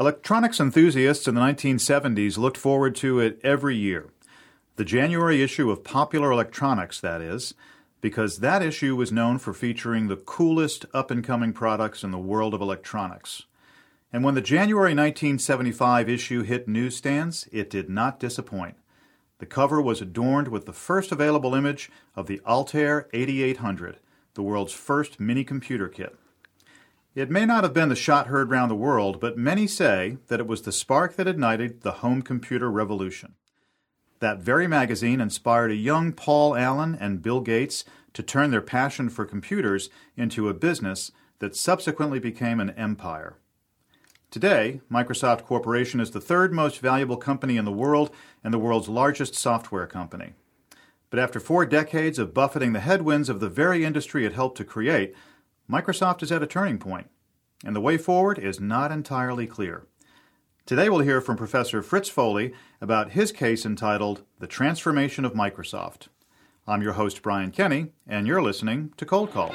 Electronics enthusiasts in the 1970s looked forward to it every year. The January issue of Popular Electronics, that is, because that issue was known for featuring the coolest up and coming products in the world of electronics. And when the January 1975 issue hit newsstands, it did not disappoint. The cover was adorned with the first available image of the Altair 8800, the world's first mini computer kit. It may not have been the shot heard round the world, but many say that it was the spark that ignited the home computer revolution. That very magazine inspired a young Paul Allen and Bill Gates to turn their passion for computers into a business that subsequently became an empire. Today, Microsoft Corporation is the third most valuable company in the world and the world's largest software company. But after four decades of buffeting the headwinds of the very industry it helped to create, Microsoft is at a turning point, and the way forward is not entirely clear. Today we'll hear from Professor Fritz Foley about his case entitled The Transformation of Microsoft. I'm your host, Brian Kenny, and you're listening to Cold Call.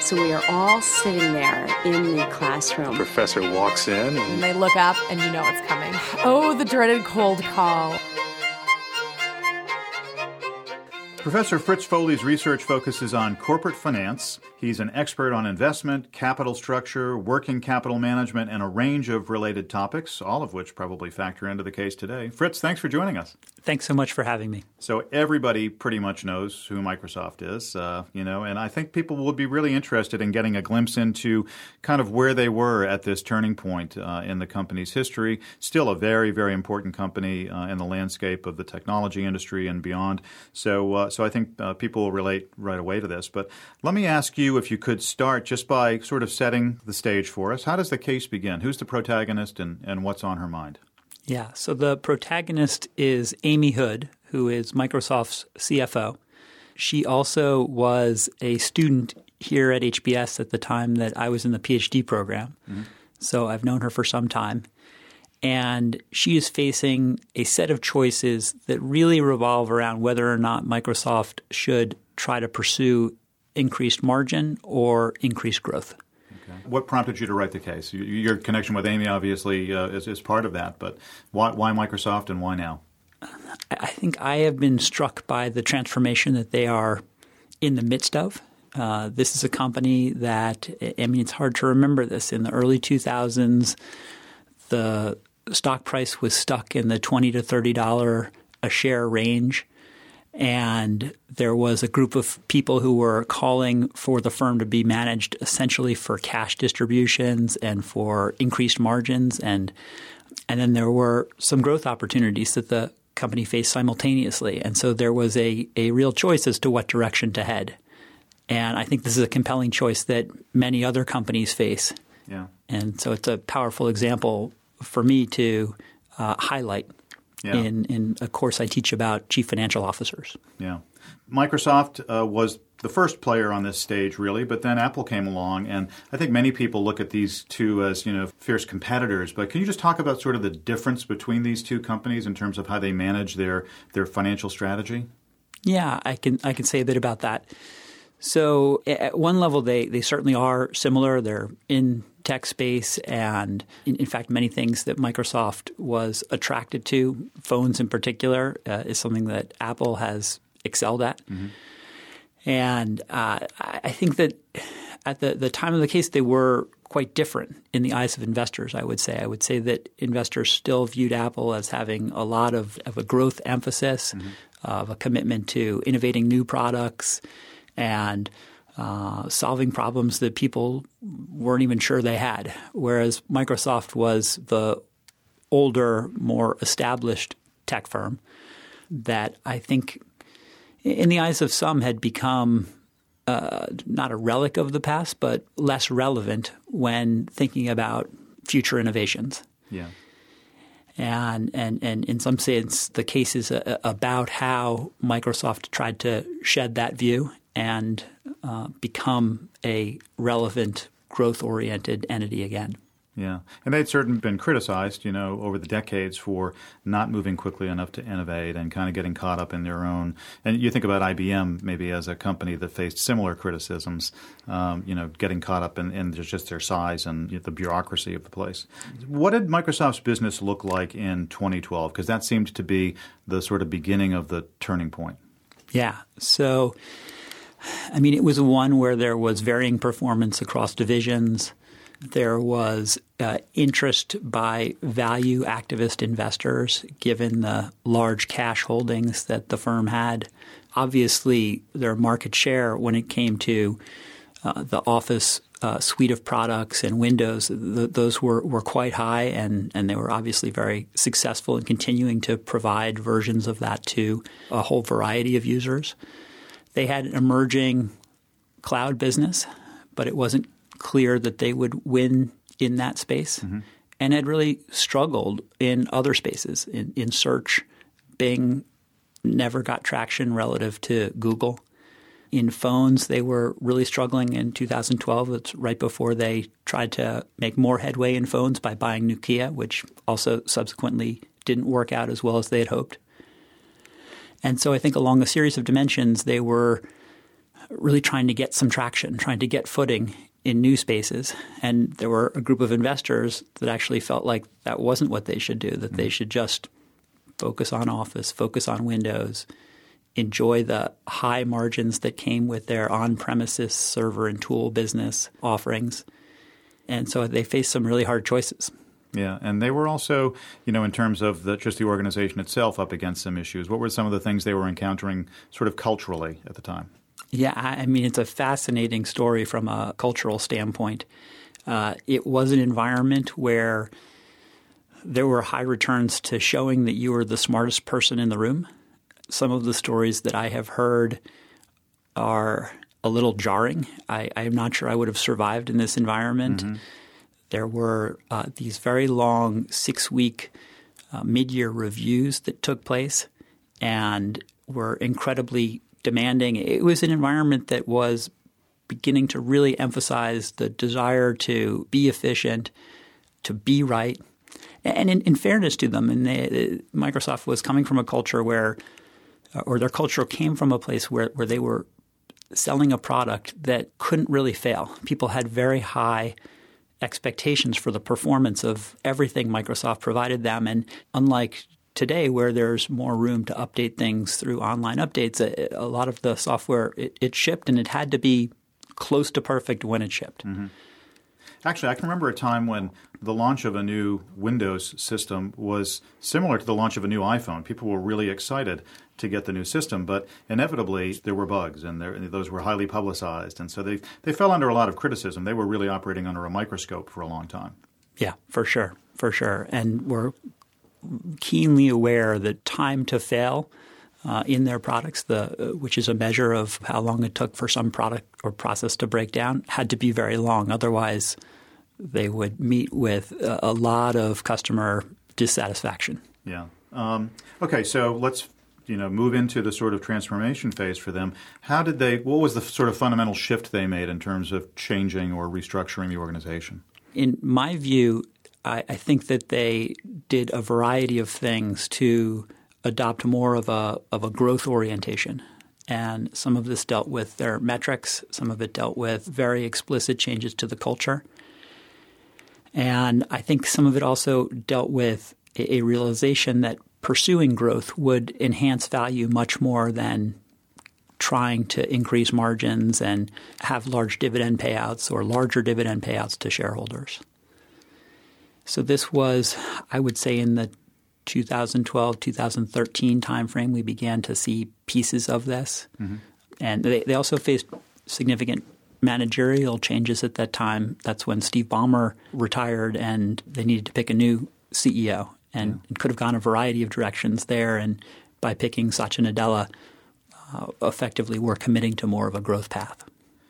So we are all sitting there in the classroom. The Professor walks in And and they look up and you know it's coming. Oh, the dreaded cold call. Professor Fritz Foley's research focuses on corporate finance. He's an expert on investment, capital structure, working capital management, and a range of related topics, all of which probably factor into the case today. Fritz, thanks for joining us. Thanks so much for having me. So everybody pretty much knows who Microsoft is, uh, you know, and I think people would be really interested in getting a glimpse into kind of where they were at this turning point uh, in the company's history. Still a very, very important company uh, in the landscape of the technology industry and beyond. So, uh, so I think uh, people will relate right away to this. But let me ask you if you could start just by sort of setting the stage for us. How does the case begin? Who's the protagonist, and, and what's on her mind? Yeah, so the protagonist is Amy Hood, who is Microsoft's CFO. She also was a student here at HBS at the time that I was in the PhD program. Mm-hmm. So I've known her for some time. And she is facing a set of choices that really revolve around whether or not Microsoft should try to pursue increased margin or increased growth. What prompted you to write the case? Your connection with Amy obviously uh, is, is part of that, but why, why Microsoft and why now? I think I have been struck by the transformation that they are in the midst of. Uh, this is a company that, I mean, it's hard to remember this. In the early 2000s, the stock price was stuck in the 20 to $30 a share range. And there was a group of people who were calling for the firm to be managed essentially for cash distributions and for increased margins. And, and then there were some growth opportunities that the company faced simultaneously. And so there was a, a real choice as to what direction to head. And I think this is a compelling choice that many other companies face. Yeah. And so it's a powerful example for me to uh, highlight Yeah. in, in a course I teach about chief financial officers. Yeah. Microsoft uh, was the first player on this stage, really, but then Apple came along, and I think many people look at these two as you know fierce competitors. But can you just talk about sort of the difference between these two companies in terms of how they manage their their financial strategy? Yeah, I can I can say a bit about that. So at one level, they they certainly are similar. They're in tech space, and in, in fact, many things that Microsoft was attracted to, phones in particular, uh, is something that Apple has excelled at. And uh, I I think that at the, the time of the case, they were quite different in the eyes of investors, I would say. I would say that investors still viewed Apple as having a lot of, of a growth emphasis, of a commitment to innovating new products and uh, solving problems that people weren't even sure they had. Whereas Microsoft was the older, more established tech firm that I think, in the eyes of some, had become uh, not a relic of the past, but less relevant when thinking about future innovations. Yeah. And, and, and in some sense, the case is uh, about how Microsoft tried to shed that view and uh, become a relevant, growth oriented entity again. Yeah, and they'd certainly been criticized, you know, over the decades for not moving quickly enough to innovate and kind of getting caught up in their own. And you think about IBM maybe as a company that faced similar criticisms, um, you know, getting caught up in, in just their size and the bureaucracy of the place. What did Microsoft's business look like in 2012? Because that seemed to be the sort of beginning of the turning point. Yeah. So, I mean, it was one where there was varying performance across divisions there was uh, interest by value activist investors given the large cash holdings that the firm had. Obviously, their market share when it came to uh, the Office uh, suite of products and Windows, th- those were, were quite high, and, and they were obviously very successful in continuing to provide versions of that to a whole variety of users. They had an emerging cloud business, but it wasn't clear that they would win in that space mm-hmm. and had really struggled in other spaces. In, in search, Bing never got traction relative to Google. In phones, they were really struggling in 2012. It's right before they tried to make more headway in phones by buying Nokia, which also subsequently didn't work out as well as they had hoped. And so I think along a series of dimensions, they were really trying to get some traction, trying to get footing in new spaces. And there were a group of investors that actually felt like that wasn't what they should do, that mm-hmm. they should just focus on Office, focus on Windows, enjoy the high margins that came with their on premises server and tool business offerings. And so they faced some really hard choices. Yeah, and they were also, you know, in terms of the, just the organization itself, up against some issues. What were some of the things they were encountering, sort of culturally, at the time? Yeah, I mean, it's a fascinating story from a cultural standpoint. Uh, it was an environment where there were high returns to showing that you were the smartest person in the room. Some of the stories that I have heard are a little jarring. I, am not sure I would have survived in this environment. Mm-hmm. There were uh, these very long six week uh, mid year reviews that took place and were incredibly demanding. It was an environment that was beginning to really emphasize the desire to be efficient, to be right. And in, in fairness to them, and they, Microsoft was coming from a culture where, or their culture came from a place where, where they were selling a product that couldn't really fail. People had very high expectations for the performance of everything Microsoft provided them. And unlike today where there's more room to update things through online updates, a, a lot of the software it, it, shipped and it had to be close to perfect when it shipped. Mm-hmm. Actually, I can remember a time when the launch of a new Windows system was similar to the launch of a new iPhone. People were really excited to get the new system, but inevitably there were bugs, and there, those were highly publicized, and so they they fell under a lot of criticism. They were really operating under a microscope for a long time. Yeah, for sure, for sure, and we're keenly aware that time to fail uh, in their products, the, uh, which is a measure of how long it took for some product or process to break down, had to be very long. Otherwise, they would meet with a, a lot of customer dissatisfaction. Yeah. Um, okay, so let's you know move into the sort of transformation phase for them. How did they? What was the sort of fundamental shift they made in terms of changing or restructuring the organization? In my view, I, I think that they did a variety of things to adopt more of a of a growth orientation. And some of this dealt with their metrics, some of it dealt with very explicit changes to the culture. And I think some of it also dealt with a, a realization that pursuing growth would enhance value much more than trying to increase margins and have large dividend payouts or larger dividend payouts to shareholders. So this was, I would say, in the 2012 2013 timeframe, we began to see pieces of this. Mm-hmm. And they, they also faced significant managerial changes at that time. That's when Steve Ballmer retired and they needed to pick a new CEO and yeah. could have gone a variety of directions there. And by picking Satya Nadella, uh, effectively we're committing to more of a growth path.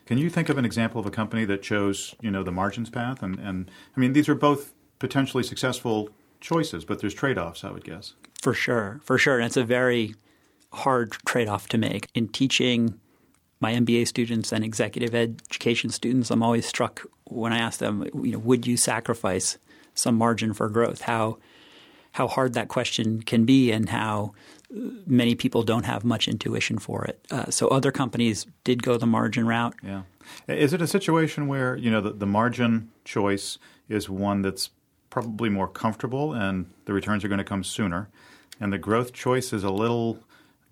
Can you think of an example of a company that chose, you know, the margins path? And, and I mean, these are both potentially successful choices, but there's trade offs, I would guess. For sure, for sure. And it's a very hard trade off to make. In teaching my MBA students and executive education students, I'm always struck when I ask them, you know, would you sacrifice some margin for growth? How how hard that question can be, and how many people don't have much intuition for it. Uh, so other companies did go the margin route. Yeah. Is it a situation where you know the, the margin choice is one that's probably more comfortable and the returns are going to come sooner, and the growth choice is a little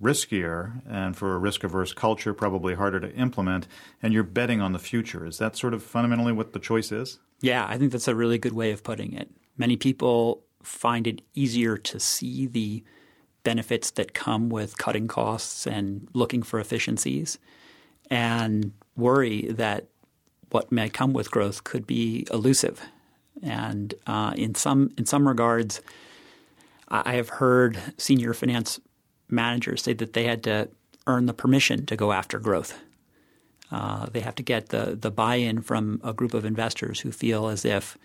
riskier and for a risk averse culture probably harder to implement and you're betting on the future. Is that sort of fundamentally what the choice is? Yeah i think that's a really good way of putting it. Many people find it easier to see the benefits that come with cutting costs and looking for efficiencies and worry that what may come with growth could be elusive and uh, in some in some regards I have heard senior finance managers say that they had to earn the permission to go after growth. Uh, they have to get the, the buy in from a group of investors who feel as if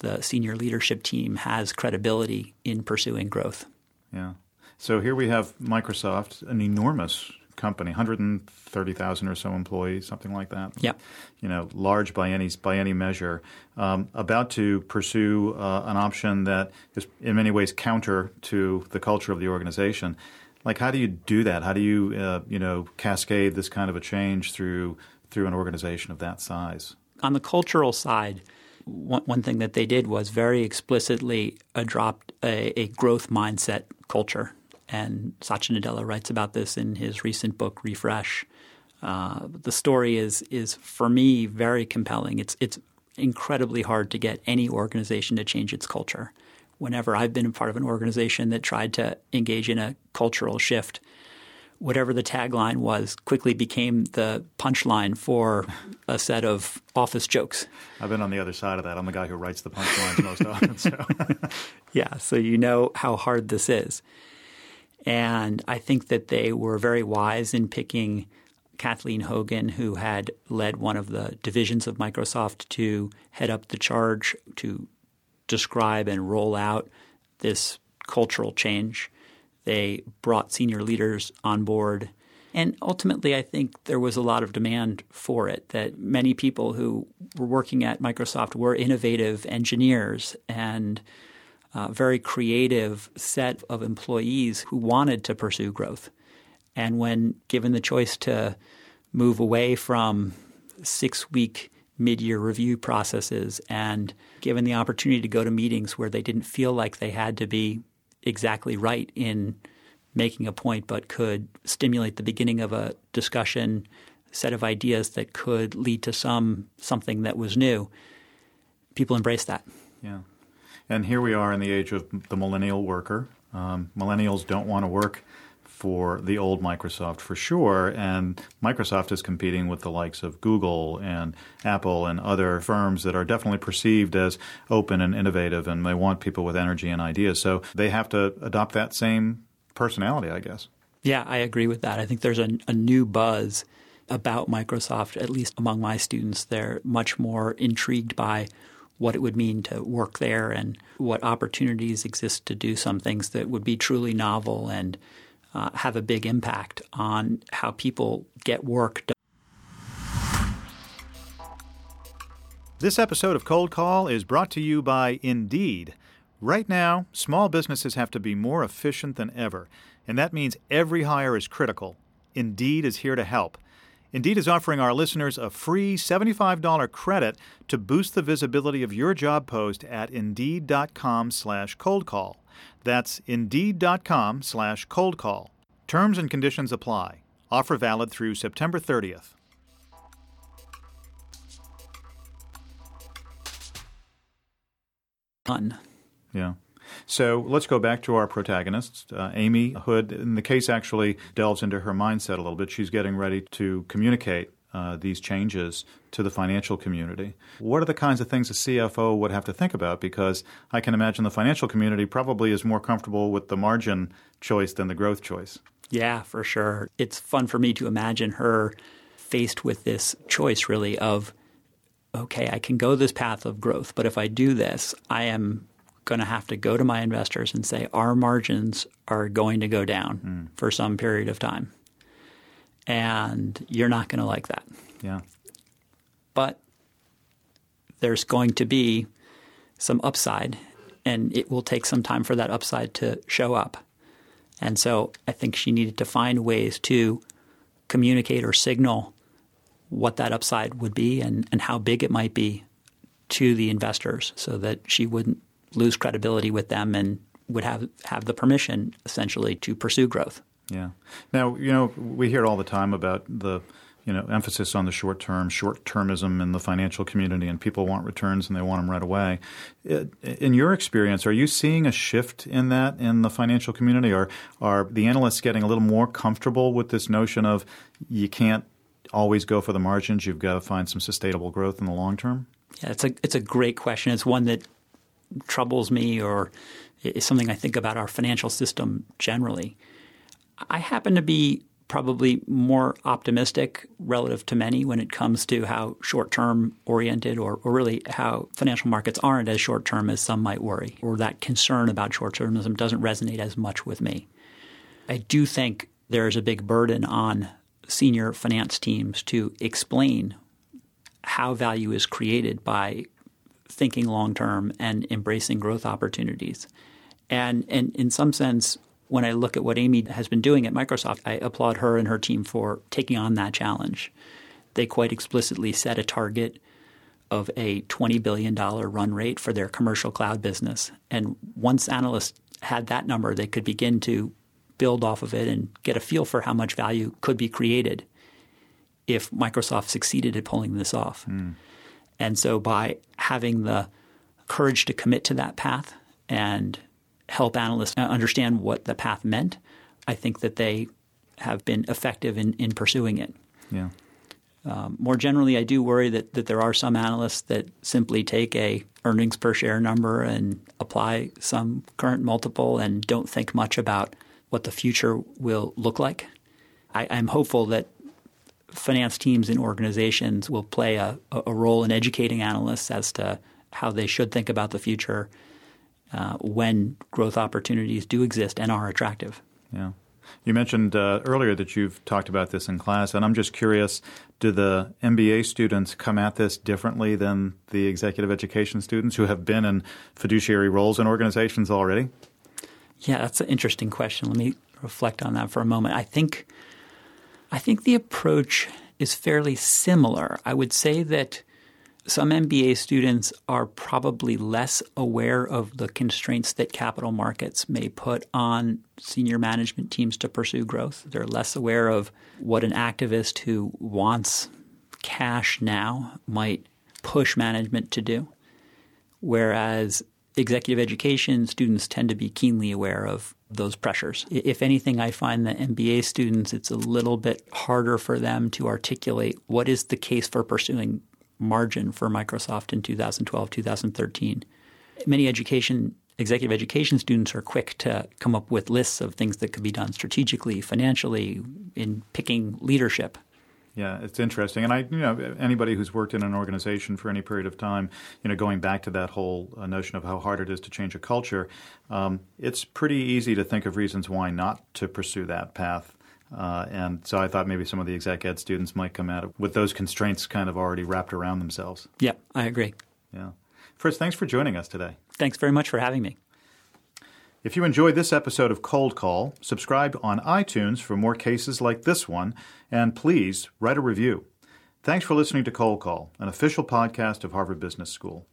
the senior leadership team has credibility in pursuing growth. Yeah. So here we have Microsoft, an enormous company, 130,000 or so employees, something like that. Yeah. You know, large by any by any measure, um, about to pursue uh, an option that is in many ways counter to the culture of the organization. Like, how do you do that? How do you, uh, you know, cascade this kind of a change through through an organization of that size? On the cultural side, one, one thing that they did was very explicitly adopt a, a growth mindset culture. And Satya Nadella writes about this in his recent book, Refresh. Uh, the story is is for me very compelling. It's it's incredibly hard to get any organization to change its culture whenever I've been a part of an organization that tried to engage in a cultural shift, whatever the tagline was quickly became the punchline for a set of office jokes. I've been on the other side of that. I'm the guy who writes the punchlines most often. So. yeah, so you know how hard this is. And I think that they were very wise in picking Kathleen Hogan, who had led one of the divisions of Microsoft to head up the charge to describe and roll out this cultural change. They brought senior leaders on board. And ultimately, I think there was a lot of demand for it, that many people who were working at Microsoft were innovative engineers and a very creative set of employees who wanted to pursue growth. And when given the choice to move away from six week mid year review processes and given the opportunity to go to meetings where they didn't feel like they had to be exactly right in making a point, but could stimulate the beginning of a discussion, set of ideas that could lead to some something that was new. People embrace that. Yeah. And here we are in the age of the millennial worker. Um, millennials don't want to work for the old Microsoft for sure. And Microsoft is competing with the likes of Google and Apple and other firms that are definitely perceived as open and innovative and they want people with energy and ideas. So they have to adopt that same personality, I guess. Yeah, I agree with that. I think there's a, a new buzz about Microsoft, at least among my students. They're much more intrigued by what it would mean to work there and what opportunities exist to do some things that would be truly novel and uh, have a big impact on how people get work done. This episode of Cold Call is brought to you by Indeed. Right now, small businesses have to be more efficient than ever, and that means every hire is critical. Indeed is here to help. Indeed is offering our listeners a free $75 credit to boost the visibility of your job post at Indeed.com slash coldcall. That's indeed.com slash cold call. Terms and conditions apply. Offer valid through September 30th. Done. Yeah. So let's go back to our protagonists. Uh, Amy Hood, and the case actually delves into her mindset a little bit. She's getting ready to communicate uh, these changes to the financial community. What are the kinds of things a CFO would have to think about? Because I can imagine the financial community probably is more comfortable with the margin choice than the growth choice. Yeah, for sure. It's fun for me to imagine her faced with this choice, really, of okay, I can go this path of growth, but if I do this, I am going to have to go to my investors and say our margins are going to go down mm. for some period of time and you're not going to like that. Yeah. But there's going to be some upside, and it will take some time for that upside to show up. And so I think she needed to find ways to communicate or signal what that upside would be and, and how big it might be to the investors so that she wouldn't lose credibility with them and would have, have the permission essentially to pursue growth. Yeah. Now, you know, we hear all the time about the you know, emphasis on the short term, short termism in the financial community, and people want returns and they want them right away. In your experience, are you seeing a shift in that in the financial community? Or are the analysts getting a little more comfortable with this notion of you can't always go for the margins, you've got to find some sustainable growth in the long term? Yeah, it's a it's a great question. It's one that troubles me or is something I think about our financial system generally. I happen to be probably more optimistic relative to many when it comes to how short term oriented or, or, really how financial markets aren't as short term as some might worry, or that concern about short termism doesn't resonate as much with me. I do think there is a big burden on senior finance teams to explain how value is created by thinking long term and embracing growth opportunities. And, and in some sense, when I look at what Amy has been doing at Microsoft, I applaud her and her team for taking on that challenge. They quite explicitly set a target of a $20 billion run rate for their commercial cloud business. And once analysts had that number, they could begin to build off of it and get a feel for how much value could be created if Microsoft succeeded at pulling this off. Mm. And so by having the courage to commit to that path and help analysts understand what the path meant, I think that they have been effective in, in pursuing it. Yeah. Um, more generally, I do worry that, that there are some analysts that simply take a earnings per share number and apply some current multiple and don't think much about what the future will look like. I, am hopeful that finance teams and organizations will play a, a, role in educating analysts as to how they should think about the future uh, when growth opportunities do exist and are attractive. Yeah. You mentioned uh, earlier that you've talked about this in class, and I'm just curious do the MBA students come at this differently than the executive education students who have been in fiduciary roles in organizations already? Yeah, that's an interesting question. Let me reflect on that for a moment. I think I think the approach is fairly similar. I would say that some MBA students are probably less aware of the constraints that capital markets may put on senior management teams to pursue growth. They're less aware of what an activist who wants cash now might push management to do. Whereas executive education students tend to be keenly aware of those pressures. If anything, I find that MBA students, it's a little bit harder for them to articulate what is the case for pursuing margin for Microsoft in 2012, 2013. Many education executive education students are quick to come up with lists of things that could be done strategically, financially, in picking leadership. Yeah, it's interesting, and I, you know, anybody who's worked in an organization for any period of time, you know, going back to that whole uh, notion of how hard it is to change a culture, um, it's pretty easy to think of reasons why not to pursue that path. Uh, and so I thought maybe some of the exec ed students might come at it with those constraints kind of already wrapped around themselves. Yeah, I agree. Yeah. Fritz, thanks for joining us today. Thanks very much for having me. If you enjoyed this episode of Cold Call, subscribe on iTunes for more cases like this one, and please write a review. Thanks for listening to Cold Call, an official podcast of Harvard Business School.